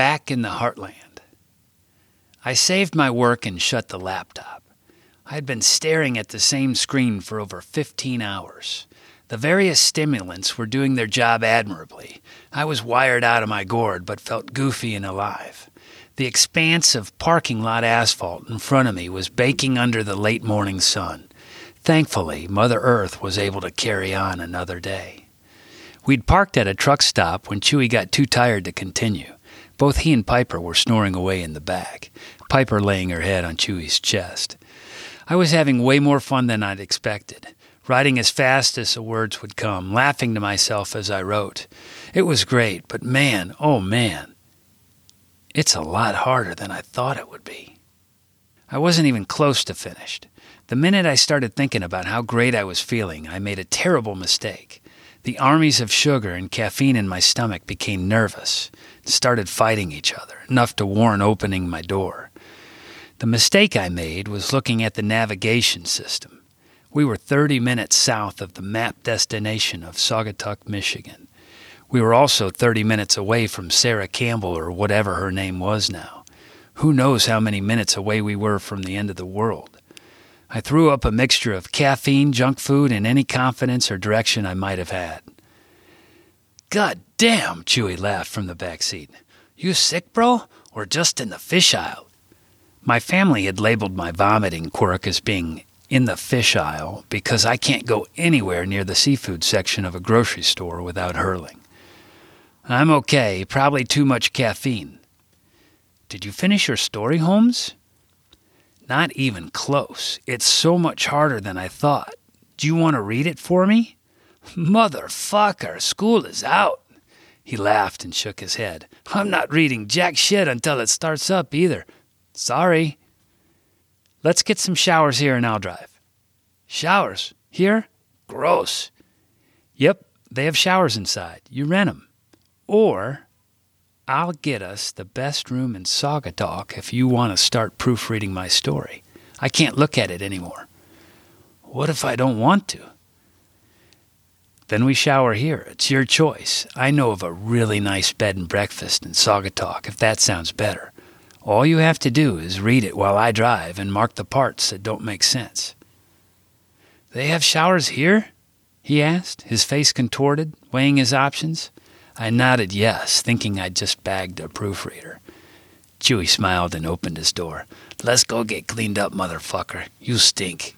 back in the heartland. I saved my work and shut the laptop. I had been staring at the same screen for over 15 hours. The various stimulants were doing their job admirably. I was wired out of my gourd, but felt goofy and alive. The expanse of parking lot asphalt in front of me was baking under the late morning sun. Thankfully, Mother Earth was able to carry on another day. We'd parked at a truck stop when Chewy got too tired to continue. Both he and Piper were snoring away in the back, Piper laying her head on Chewy's chest. I was having way more fun than I'd expected, writing as fast as the words would come, laughing to myself as I wrote. It was great, but man, oh man, it's a lot harder than I thought it would be. I wasn't even close to finished. The minute I started thinking about how great I was feeling, I made a terrible mistake. The armies of sugar and caffeine in my stomach became nervous and started fighting each other, enough to warrant opening my door. The mistake I made was looking at the navigation system. We were 30 minutes south of the map destination of Saugatuck, Michigan. We were also 30 minutes away from Sarah Campbell or whatever her name was now. Who knows how many minutes away we were from the end of the world? I threw up a mixture of caffeine, junk food, and any confidence or direction I might have had. God damn, Chewy laughed from the back seat. You sick, bro? Or just in the fish aisle? My family had labeled my vomiting quirk as being in the fish aisle because I can't go anywhere near the seafood section of a grocery store without hurling. I'm okay, probably too much caffeine. Did you finish your story, Holmes? Not even close. It's so much harder than I thought. Do you want to read it for me? Motherfucker, school is out. He laughed and shook his head. I'm not reading jack shit until it starts up either. Sorry. Let's get some showers here and I'll drive. Showers? Here? Gross. Yep, they have showers inside. You rent 'em. Or I'll get us the best room in Saugatuck if you want to start proofreading my story. I can't look at it anymore. What if I don't want to? Then we shower here. It's your choice. I know of a really nice bed and breakfast in Saugatuck if that sounds better. All you have to do is read it while I drive and mark the parts that don't make sense. They have showers here? he asked, his face contorted, weighing his options. I nodded yes, thinking I'd just bagged a proofreader. Chewy smiled and opened his door. Let's go get cleaned up, motherfucker. You stink.